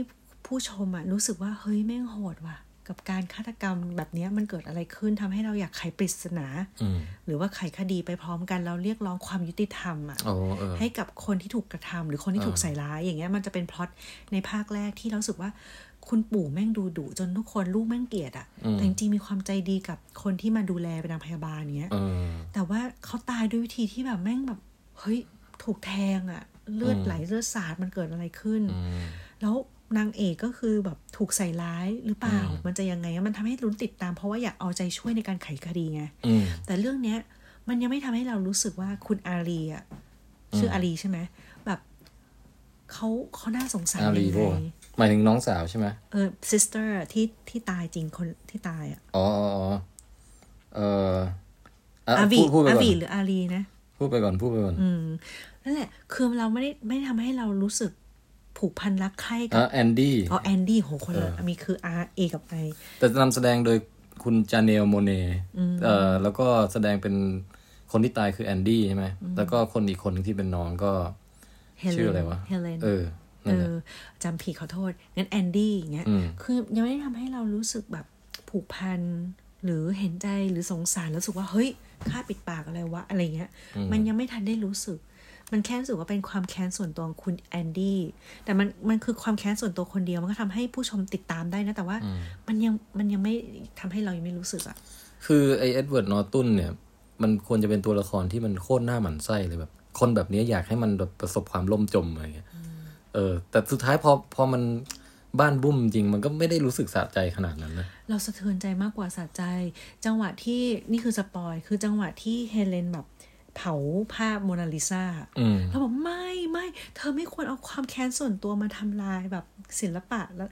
S2: ผู้ชมอะรู้สึกว่า เฮ้ยแม่งโหดว่ะ กับการฆาตกรรมแบบเนี้ยมันเกิดอะไรขึ้นทำให้เราอยากไขปริศนา
S1: อืม
S2: หรือว่าไขคดีไปพร้อมกันเราเรียกร้องความยุติธรรมอะ
S1: โอ้เออ
S2: ให้กับคนที่ถูกกระทำหรือคนที่
S1: อ่า
S2: ถูกใส่ร้ายอย่างเงี้ยมันจะเป็นพล็อตในภาคแรกที่เรารู้สึกว่าคุณปู่แม่งดูดุจนทุกคนลูกแม่งเกลียดอะ แต่จริงๆมีความใจดีกับคนที่มาดูแลเป็นนางพยาบาลเนี้ย
S1: เออ
S2: แต่ว่าเขาตายด้วยวิธีที่แบบแม่งแบบ เฮ้ย ถูกแทงอะเลือด
S1: อืม
S2: ไหลเลือดสาดมันเกิดอะไรขึ้น
S1: อืม
S2: แล้ว นางเอกก็คือแบบถูกใส่ร้ายหรือเปล่า
S1: อืม
S2: มันจะยังไงอะมันทำให้ลุ้นติดตามเพราะว่าอยากเอาใจช่วยในการไขคดีไง
S1: อืม
S2: แต่เรื่องเนี้ย มันยังไม่ทำให้เรารู้สึกว่าคุณอารีอะชื่ออารีใช่ไหมแบบเขาเขาน่าสงสาร
S1: อารี
S2: ยัง
S1: โบ
S2: ไง
S1: หมายถึงน้องสาวใช่ไหม
S2: เออ sister ที่ที่ตายจริงคนที่ตายอะ
S1: อ๋ออ๋ออ๋อเอออะ
S2: อาวี
S1: พูดพูดไป
S2: อา
S1: ก่อน
S2: วีหรืออารีนะ
S1: พูดไปก่อนพูดไปก่อน
S2: อืมนั่นแหละคือเราไม่ได้ไม่ได้ทำให้เรารู้สึก ผูกพันรักใคร่กั
S1: อะ
S2: บ
S1: แอนดี้
S2: อ๋อแอนดี้โหคนละ
S1: เออ
S2: มีคือ R A กับ I
S1: แต่นำแสดงโดยคุณจาเนลโมเนเอ่อแล้วก็แสดงเป็นคนที่ตายคือแอนดี้ใช่ไหมแล้วก็คนอีกคนหนึ่งที่เป็นน้องก็
S2: เฮเล
S1: ชื่ออะไร
S2: น
S1: วะ
S2: เฮเลน
S1: เออ
S2: เออ
S1: นั่นแหละ
S2: จำผิดขอโทษ งั้นแอนดี้อย่างเงี้ย
S1: อืม
S2: คือยังไม่ได้ทำให้เรารู้สึกแบบผูกพัน หรือเห็นใจหรือสงสารแล้วรู้สึกว่า เฮ้ยฆ่าปิดปากอะไรวะ อะไรเงี้ย มันยังไม่ทันได้รู้สึก มันแค่รู้สึกว่าเป็นความแค้นส่วนตัวของคุณแอนดี้แต่มันมันคือความแค้นส่วนตัวคนเดียวมันก็ทำให้ผู้ชมติดตามได้นะ แต่ว่ามันยังมันยังไม่ทำให้เรายังไม่รู้สึกอะ
S1: คือไอเอ็ดเวิร์ดนอร์ตันเนี่ย มันควรจะเป็นตัวละครที่มันโคตรน่าหมั่นไส้เลยแบบ คนแบบนี้อยากให้มันแบบประสบความล่มจมอะไรเงี้ยเออ แต่สุดท้ายพอพอมันบ้านบึ้มจริงมันก็ไม่ได้รู้สึกสะใจขนาดนั้นนะ
S2: เราสะเทือนใจมากกว่าสะใจ จังหวะที่นี่คือ spoil คือจังหวะที่เฮเลนแบบ เผาภาพโมนาลิซา
S1: อืม
S2: แล้วบอกไม่ไม่เธอไม่ควรเอาความแค้นส่วนตัวมาทำลายแบบศิลปะและ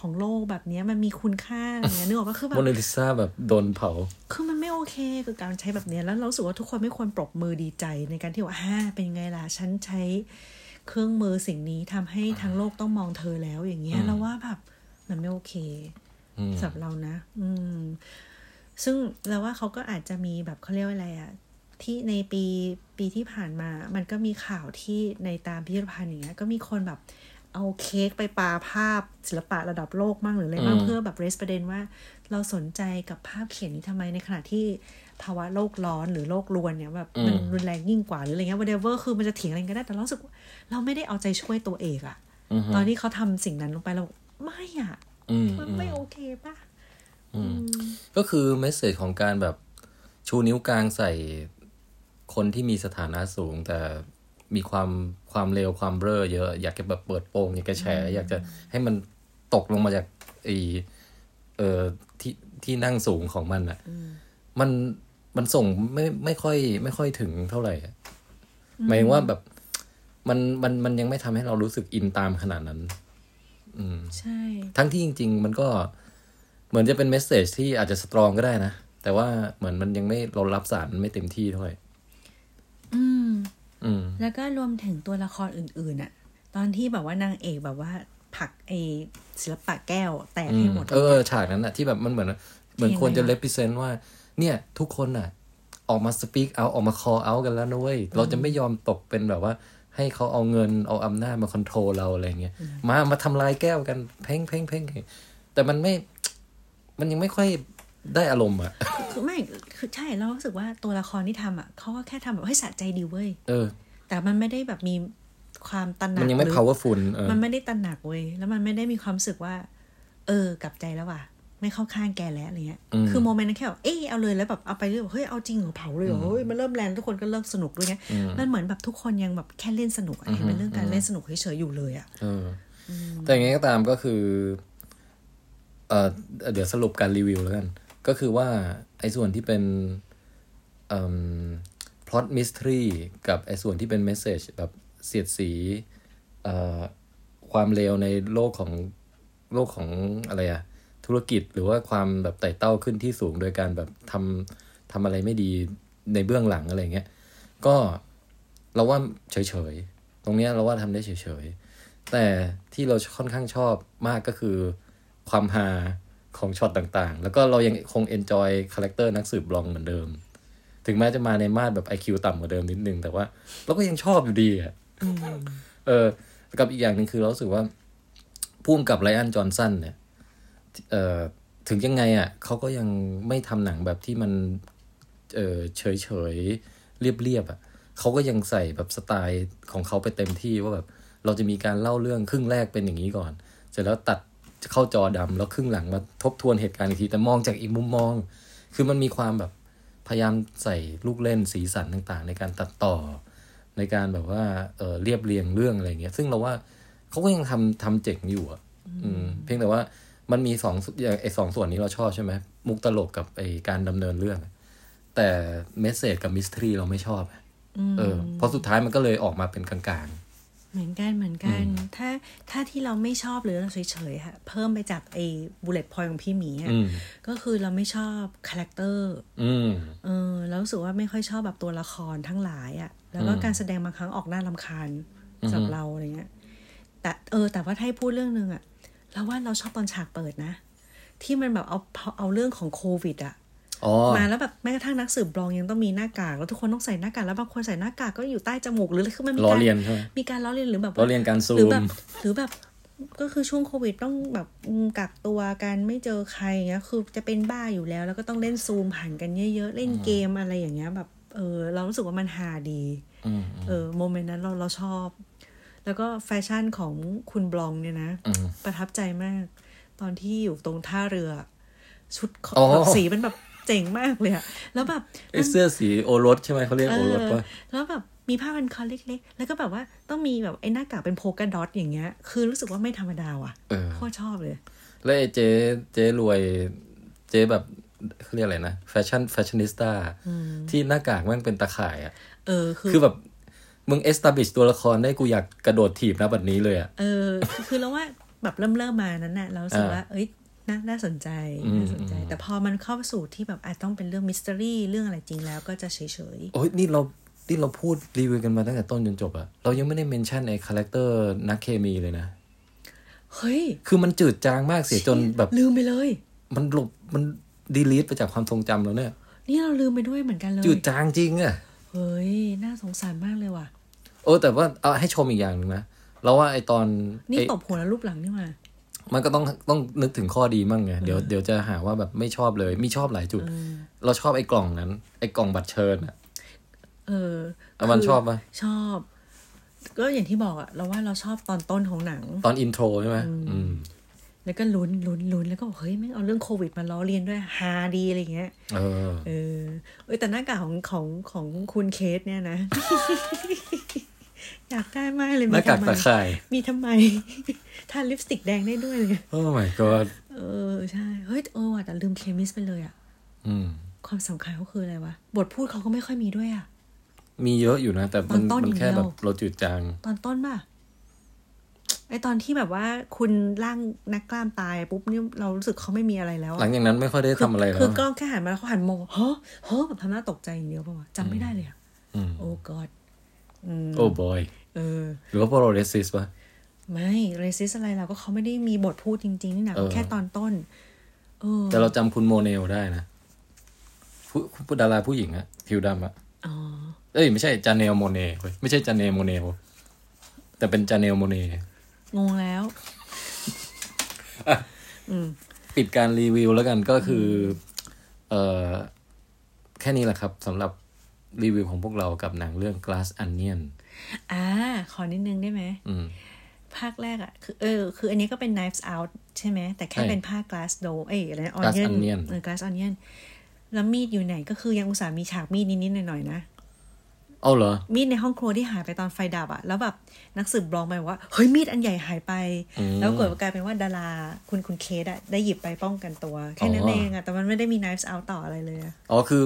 S2: ของโลกแบบเนี้ยมันมีคุณค่าอย่างเงี้ยนึกออกปะคือแบ
S1: โม
S2: บ
S1: นาลิซาแบบโดนเผา
S2: คือมันไม่โอเคกับการใช้แบบเนี้ยแล้วเรารู้สึกว่าทุกคนไม่ควรปรบมือดีใจในการที่ว่าฮ่าเป็นยังไงล่ะฉันใช้เครื่องมือสิ่งนี้ทำให้ทั้งโลกต้องมองเธอแล้วอย่างเงี้ยเราว่าแบบมันไม่โอเค
S1: อืม
S2: สำหรับเรานะ อืม ซึ่งเราว่าเขาก็อาจจะมีแบบเขาเรียกว่าอะไรอะ ที่ในปีปีที่ผ่านมา มันก็มีข่าวที่ในตามพิพิธภัณฑ์อย่างเงี้ย ก็มีคนแบบเอาเค้กไปปาภาพศิลปะระดับโลกมั่งหรืออะไรมั่ง
S1: อืม
S2: เพื่อแบบเรสประเด็นว่า เราสนใจกับภาพเขียนนี้ทำไมในขณะที่ภาวะโลกร้อนหรือโลกรวนเนี่ยแบบมันรุนแรงยิ่งกว่าหรืออะไรเงี้ย whatever คือมันจะเถียงอะไรก็ได้แต่เรารู้สึกว่าเราไม่ได้เอาใจช่วยตัวเอกอะ
S1: อือฮึ
S2: ตอนที่เขาทำสิ่งนั้นลงไปเราบอกไม่อะ
S1: อืม
S2: มันไม่โอเคป่ะ
S1: ก็คือเมสเซจของการแบบชูนิ้วกลางใส่ คนที่มีสถานะสูง แต่มีความความเร็วความเบ้อเยอะ อยากจะแบบเปิดโปงอยากจะแฉอยากจะให้มันตกลงมาจากไอเอ่อที่ที่นั่งสูงของมันอะ่ะมันมันส่งไม่ไม่ค่อย ไม่ค่อยถึงเท่าไหร่อะหมายถึงว่าแบบมันมันมันยังไม่ทำให้เรารู้สึกอินตามขนาดนั้น อืม
S2: ใช่
S1: ทั้งที่จริง ๆ มันก็เหมือนจะเป็นเมสเซจที่อาจจะสตรองก็ได้นะ แต่ว่าเหมือนมันยังไม่เรารับสารไม่เต็มที่เท่าไหร่
S2: อืม
S1: อืม
S2: แล้วก็รวมถึงตัวละครอื่นๆอะตอนที่แบบว่านางเอกแบบว่าผลักไอศิลปะแก้วแตก
S1: อื
S2: ให้
S1: ม
S2: หมด
S1: เออฉากนั้นอะที่แบบมันเหมือนเหมือนควรจะ
S2: เห็นไหม
S1: represent ว่า เนี่ย ทุกคนอะออกมา speak out ออกมา call out กันแล้วนะเว้ย เราจะไม่ยอมตกเป็นแบบว่า ให้เขาเอาเงินเอาอำนาจมา control เราอะไรเงี้ยมามาทำลายแก้วกันเพ่งเพ่งเพ่งแต่มันไม่ มันยังไม่ค่อย ได้อารมณ์อะ
S2: คือไม่คือใช่เรารู้สึกว่าตัวละครที่ทำอะเขาก็แค่ทำแบบให้สะใจดีเว้ย
S1: เออ
S2: แต่มันไม่ได้แบบมีความตระหนัก
S1: มันยังไม่
S2: หรือ
S1: powerful เออ
S2: มันไม่ได้ตระหนักเว้ยแล้วมันไม่ได้มีความรู้สึกว่า เออกลับใจแล้วว่ะไม่เข้าข้างแกแล้วอะไรเงี้ย
S1: อืม
S2: คือโมเมนต์นั้นแค่แบบเอ้ยเอาเลยแล้วแบบเอาไปเรื่อยแบบเฮ้ยเอาจริงเหรอเผาเลยเหรอเฮ้ยมันเริ่มแรงทุกคนก็เริ่มสนุกด้วยไงมันเหมือนแบบทุกคนยังแบบแค่เล่นสนุกอะเห็นเป็นเรื่องการเล่นสนุกเฉยๆอยู่เลยอะ
S1: เอออแต่ยังไงก็ตามก็คือ เออเดี๋ยวสรุปการรีวิวแล้วกัน ก็คือว่าไอ้ส่วนที่เป็นเอ่อ plot mystery กับไอ้ส่วนที่เป็น message แบบเสียดสีความเลวในโลกของโลกของอะไรอะธุรกิจหรือว่าความแบบไต่เต้าขึ้นที่สูงโดยการแบบทำทำอะไรไม่ดีในเบื้องหลังอะไรเงี้ย ก็เราว่าเฉยๆ ตรงเนี้ยเราว่าทำได้เฉยๆ แต่ที่เราค่อนข้างชอบมากก็คือความฮา ของช็อตต่างๆ แล้วก็เรายังคง enjoy character นักสืบบลองเหมือนเดิม ถึงแม้จะมาในมาดแบบ IQ ต่ำกว่าเดิมนิดนึง แต่ว่าเราก็ยังชอบอยู่ดีอะเออ กับอีกอย่างหนึ่งคือเรารู้สึกว่าพุ่มกับไลอันจอห์นสันเนี่ยเอ่อถึงยังไงอะเขาก็ยังไม่ทำหนังแบบที่มันเออเฉยเฉยๆเรียบเรียบๆอะเขาก็ยังใส่แบบสไตล์ของเขาไปเต็มที่ว่าแบบเราจะมีการเล่าเรื่องครึ่งแรกเป็นอย่างนี้ก่อน เสร็จแล้วตัด เข้าจอดำแล้วครึ่งหลังมาทบทวนเหตุการณ์อีกที แต่มองจากอีกมุมมอง คือมันมีความแบบพยายามใส่ลูกเล่นสีสันต่างๆ ในการตัดต่อในการแบบว่าเออเรียบเรียงเรื่องอะไรเงี้ย ซึ่งเราว่าเขาก็ยังทำทำเจ๋งอยู่อะอืมเพียงแต่ว่ามันมีสองอย่างไอ้สองส่วนนี้เราชอบใช่ไหมมุกตลกกับไอ้การดำเนินเรื่อง แต่เมสเซจกับมิสทรีเราไม่ชอบอะเออเพราะสุดท้ายมันก็เลยออกมาเป็นกลาง
S2: เหมือนกันเหมือนกัน ถ้าถ้าที่เราไม่ชอบหรือเราเฉยๆค่ะ เพิ่มไปจากไอ้ bullet point ของพี่หมี
S1: ๆ
S2: อะ
S1: อืม
S2: ก็คือเราไม่ชอบ character อื
S1: ม
S2: เออแล้วรู้สึกว่าไม่ค่อยชอบแบบตัวละครทั้งหลายอะ่ะ แล้วก็การแสดงบางครั้งออกน่ารำคาญสำหรับเราอะไรเงี้ย แต่เออ แต่ว่าถ้าให้พูดเรื่องหนึ่งอะ่ะเราว่าเราชอบตอนฉากเปิดนะ ที่มันแบบเอาเอาเอาเรื่องของโควิดอะ่ะ
S1: อ๋อ
S2: มาแล้วแบบแม้กระทั่งนักสืบบลองยังต้องมีหน้ากากแล้วทุกคนต้องใส่หน้ากากแล้วบางคนใส่หน้ากากก็อยู่ใต้จมูกหรือคือมันมีการล้อ
S1: เลียนใช่ไหม
S2: มีการล้อเลียนหรือแบบ
S1: ล้อเลียนการซูม
S2: หรือแบบหรือแบบก็คือช่วงโควิดต้องแบบอืมกักตัวกันไม่เจอใครอย่างเงี้ยคือจะเป็นบ้าอยู่แล้ว แล้วก็ต้องเล่นซูมผ่านกันเยอะๆ เล่นเกมอะไรอย่างเงี้ยแบบเออเรารู้สึกว่ามันฮาดี
S1: อืม
S2: เออ moment นั้นเราเราชอบ แล้วก็แฟชั่นของคุณบลองเนี่ยนะ
S1: อืม
S2: ประทับใจมาก ตอนที่อยู่ตรงท่าเรือ ชุดข
S1: อ๋อ
S2: แบบสีมันแบบ เจ๋งมากเลยอะแล้วแบบ
S1: ไอเสื้อสีโอรสใช่ไหมเขาเรียกโอรสป่ะ
S2: แล้วแบบมีผ้าพันคอเล็กๆ แล้วก็แบบว่าต้องมีแบบไอ้หน้ากากเป็น polka dot อย่างเงี้ย คือรู้สึกว่าไม่ธรรมดาว่ะ
S1: เออ
S2: โคตรชอบเลย
S1: แล้วไอ้เจ๊เจ๊รวย เจ๊แบบเขาเรียกอะไรนะแฟชั่น fashionista ที่หน้ากากมันเป็นตาข่ายอะ
S2: เออคือ
S1: คือแบบมึง establish ตัวละครได้กูอยากกระโดดถีบนะแบบนี้เลยอะ
S2: เออ คือคือเราว่าแบบเริ่มเริ่มมานั้นน่ะเรารู้สึก
S1: อ่า
S2: ว่า เอ้ย น่าน่าสนใจ
S1: อืม
S2: น่าสนใจ
S1: อืม
S2: แต่พอมันเข้าสู่ที่แบบอาจต้องเป็นเรื่องมิส t ต r รี่เรื่องอะไรจริงแล้วก็จะเฉย
S1: โอ้ยนี่เรานี่เราพูดรีวิวกันมาตั้งแต่ต้นจนจบอะเรายังไม่ได้ mention ไอ้ character นักเคมีเลยนะ
S2: ๆเฮ้ย
S1: คือมันจืดจางมากเสียจนแบบ
S2: ลืมไปเลย
S1: มันหลบมัน delete ไปจากความทรงจำแล้วเนี่ย
S2: นี่เราลืมไปด้วยเหมือนกันเลย
S1: จืดจางจริงอะ
S2: เฮ้ยน่าสงสารมากเลยว่ะ
S1: โอ้แต่ว่าเอาให้ชมอีกอย่างหนึ่งนะเราว่าไอตอน
S2: นี่
S1: ไอ้
S2: ตบหัวแล้วรูปหลังนี่มา
S1: มันก็ต้องต้องนึกถึงข้อดีมั่งไงเดี๋ยวเดี๋ยวจะหาว่าแบบไม่ชอบเลยมีชอบหลายจุด เราชอบไอ้กล่องนั้น ไอ้กล่องบัตรเชิญอะ
S2: เออ
S1: เอามัน
S2: คื
S1: ชอบปะ
S2: ชอบ ก็อย่างที่บอกอะเราว่าเราชอบตอนต้นของหนัง
S1: ตอนอินโทรใช่ไหมอืม
S2: แล้วก็ลุ้นลุ้นลุ้นแล้วก็บอกเฮ้ยไม่งเอาเรื่องโควิดมาล้อเลียนด้วยฮาดีอะไรอย่างเงี้ย
S1: เออ
S2: เออเอ้ยแต่หน้ากากของของของคุณเคสเนี่ยนะ อยากได้มากเลย
S1: ห
S2: มี
S1: น้ากาก
S2: ทำไม
S1: ตะข่าย
S2: มีทำไมทาลิปสติกแดงได้ด้วยเลย
S1: โอ้ my god
S2: เออ ใช่ เฮ้ยเออว่ะแต่ลืม chemist ไปเลยอะ
S1: อืม
S2: ความสำคัญเขาคืออะไรวะ บทพูดเขาก็ไม่ค่อยมีด้วยอะ
S1: มีเยอะอยู่นะ แต่มัน
S2: ตอนต้น
S1: มันแค่
S2: อย่างเดี
S1: แบ
S2: ยว
S1: บเราจืดจาง
S2: ตอนต้นป่ะไอตอนที่แบบว่าคุณร่างนักกล้ามตายปุ๊บนี่เรารู้สึกเขาไม่มีอะไรแล้วอะ
S1: หลังจากนั้นไม่ค่อยได้ทำอะไรแล้วคื
S2: อกล้องแค่หันมาแล้วเขาหันมองเฮ้อเฮ้อแบบทำหน้าตกใจอย่างเดียวป่ะวะจำไม่ได้เลยอะ
S1: อืม
S2: oh god อืม
S1: oh boy
S2: เออ
S1: หรือว่าพวกเรา racist ปะ
S2: ไม่ racist อะไรเราก็เขาไม่ได้มีบทพูดจริง ๆ นี่นะ
S1: เออ
S2: แค่ตอนต้นเออ
S1: แต่เราจำคุณโมเนลได้นะผู้ผู้ดาราผู้หญิงอะผิวดำอะ
S2: อ๋อ
S1: เอ้ย ไม่ใช่จาเนลโมเน่เว้ยไม่ใช่จาเนลโมเนลแต่เป็นจาเนลโมเน่
S2: งงแล้ว
S1: ปิดการรีวิวแล้วกันก็คือ เอ่อแค่นี้แหละครับสำหรับ รีวิวของพวกเรากับหนังเรื่อง Glass Onion
S2: อ่า ขอนิดนึงได้ไหม
S1: อืม
S2: ภาคแรกอะคือเออ คืออันนี้ก็เป็น knives out ใช่ไหม แต่แค่
S1: ใช่
S2: เป็นภาค glass door เอ้ยอะไรนะ
S1: Glass
S2: onion
S1: onion
S2: เออ glass onion แล้วมีดอยู่ไหนก็คือยังอุตส่าห์มีฉากมีดนิดๆหน่อยๆนะ
S1: เอาเหรอ
S2: มีดในห้องครัวที่หายไปตอนไฟดับอะแล้วแบบนักสืบลองไปว่า เฮ้ยมีดอันใหญ่หายไป
S1: อืม
S2: แล้วเกิดกลายเป็นว่าดาราคุณคุณเคสอะได้หยิบไปป้องกันตัว แค่นั้น
S1: อ๋อ
S2: เองอะแต่มันไม่ได้มี knives out ต่ออะไรเลยอะ
S1: อ๋อคือ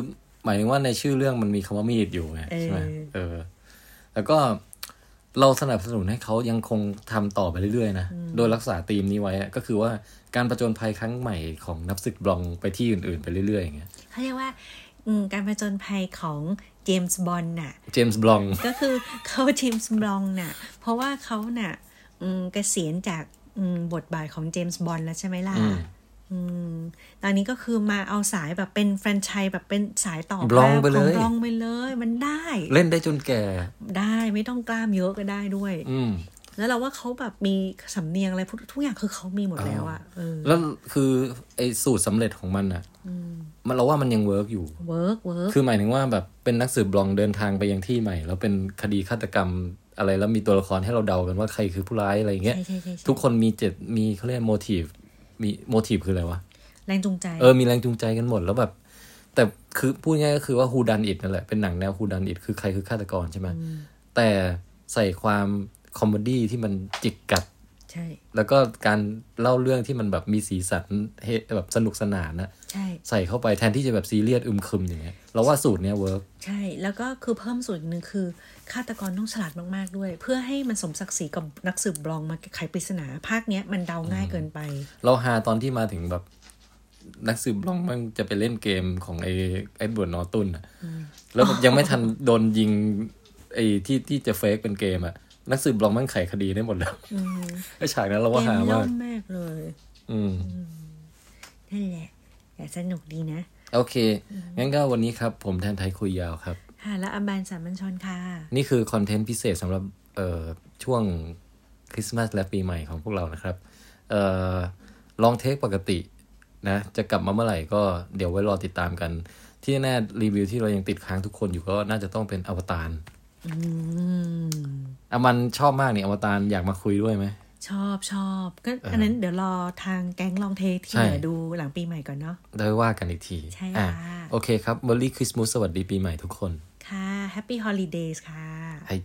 S1: หมายถึงว่าในชื่อเรื่องมันมีคำว่ามีดอยู่ไงใช่ไหม
S2: เออ
S1: เออ แล้วก็เราสนับสนุนให้เขายังคงทำต่อไปเรื่อยๆนะโดยรักษาธีมนี้ไว้อะก็คือว่าการประจนภัยครั้งใหม่ของนับศึกบลองไปที่อื่นๆไปเรื่อยๆอย่างเงี้ย
S2: เขาเรียกว่าอืมการผจญภัยของเจมส์บอนด์น่ะ
S1: เจมส์บลอง
S2: ก็คือเขาเจมส์บลองน์น่ะ เพราะว่าเขาน่ะอืมเกษียณจากอืมบทบาทของเจมส์บอนด์แล้วใช่ไหมล่ะ
S1: อืม
S2: อืมตอนนี้ก็คือมาเอาสายแบบเป็นแฟรนไชส์แบบเป็นสายต่อ
S1: บลองไปเลย
S2: ขบลองไปเลย มันได้
S1: เล่นได้จนแก่
S2: ได้ไม่ต้องกล้ามเยอะก็ได้ด้วย
S1: อืม
S2: แล้วเราว่าเขาแบบมีสำเนียงอะไรพวกทุกอย่างคือเขามีหมดแล้วอะเออ
S1: แล้วคือไอ้สูตรสำเร็จของมันอะมันเราว่ามันยัง work อยู่
S2: work work
S1: คือหมายถึงว่าแบบเป็นนักสืบบลองเดินทางไปยังที่ใหม่ แล้วเป็นคดีฆาตกรรมอะไรแล้วมีตัวละครให้เราเดากันว่าใครคือผู้ร้ายอะไรอย่างเงี้ย
S2: ใช่ใช่ใช่ใช่
S1: ทุกคนมีเจ็ดมีเขาเรียก motive มี motive คืออะไรวะ
S2: แรงจูงใจ
S1: เออ มีแรงจูงใจกันหมดแล้วแบบ แต่คือพูดง่ายก็คือว่า whodunit นั่นแหละ เป็นหนังแนว whodunit คือใครคือฆาตกรใช่ไหมแต่ใส่ความ comedy ที่มันจิกกัด
S2: ใช่
S1: แล้วก็การเล่าเรื่องที่มันแบบมีสีสันเฮแบบสนุกสนานนะ
S2: ใช่
S1: ใส่เข้าไปแทนที่จะแบบซีเรียสอึมครึมอย่างเงี้ยเราว่าสูตรเนี้ย work
S2: ใช่ แล้วก็คือเพิ่มส่วนอีกหนึ่งคือฆาตกรต้องฉลาดมากๆด้วย เพื่อให้มันสมศักดิ์ศรีกับนักสืบบลองมาไขปริศนา ภาคเนี้ยมันเดาง่ายเกินไป
S1: เราหาตอนที่มาถึงแบบนักสืบลองมันจะไปเล่นเกมของไอ้ไอ้บวนนอร์ตุนอะแล้วแบบยังไม่ทันโดนยิงไอ้ที่ที่จะเฟกเป็นเกมอะ นักสืบลองมันไขคดีได้หมดแล้วไอ้ฉากนั้นเรา
S2: เก
S1: ว่ามหา
S2: ล่
S1: มามก
S2: มากเลย
S1: อืม
S2: นั่นแหละแต่สนุกดีนะ
S1: โอเค งั้นก็วันนี้ครับ ผมแทนไทยคุยยาวครับ
S2: ค่ะ แล้วอัมบานสามัญชนค่ะ
S1: นี่คือคอนเทนต์พิเศษสำหรับเอ่อช่วงคริสต์มาสและปีใหม่ของพวกเรานะครับ เอ่อลองเทคปกตินะ จะกลับมาเมื่อไหร่ก็เดี๋ยวไว้รอติดตามกัน ที่แน่รีวิวที่เรายังติดค้างทุกคนอยู่ก็น่าจะต้องเป็นอวตาร
S2: อืม
S1: อามันชอบมากนี่อวตารอยากมาคุยด้วยไหม
S2: ชอบชอบก็อันนั้นเดี๋ยวรอทางแก๊งลองเทคที่
S1: ใช่
S2: เหลือดูหลังปีใหม่ก่อนเนาะ
S1: ได้ว่ากันอีกที
S2: ใช่
S1: อะ
S2: ค่ะ
S1: โอเคครับ Merry Christmas สวัสดีปีใหม่ทุกคน
S2: ค่ะ Happy Holidays ค่ะ
S1: ให้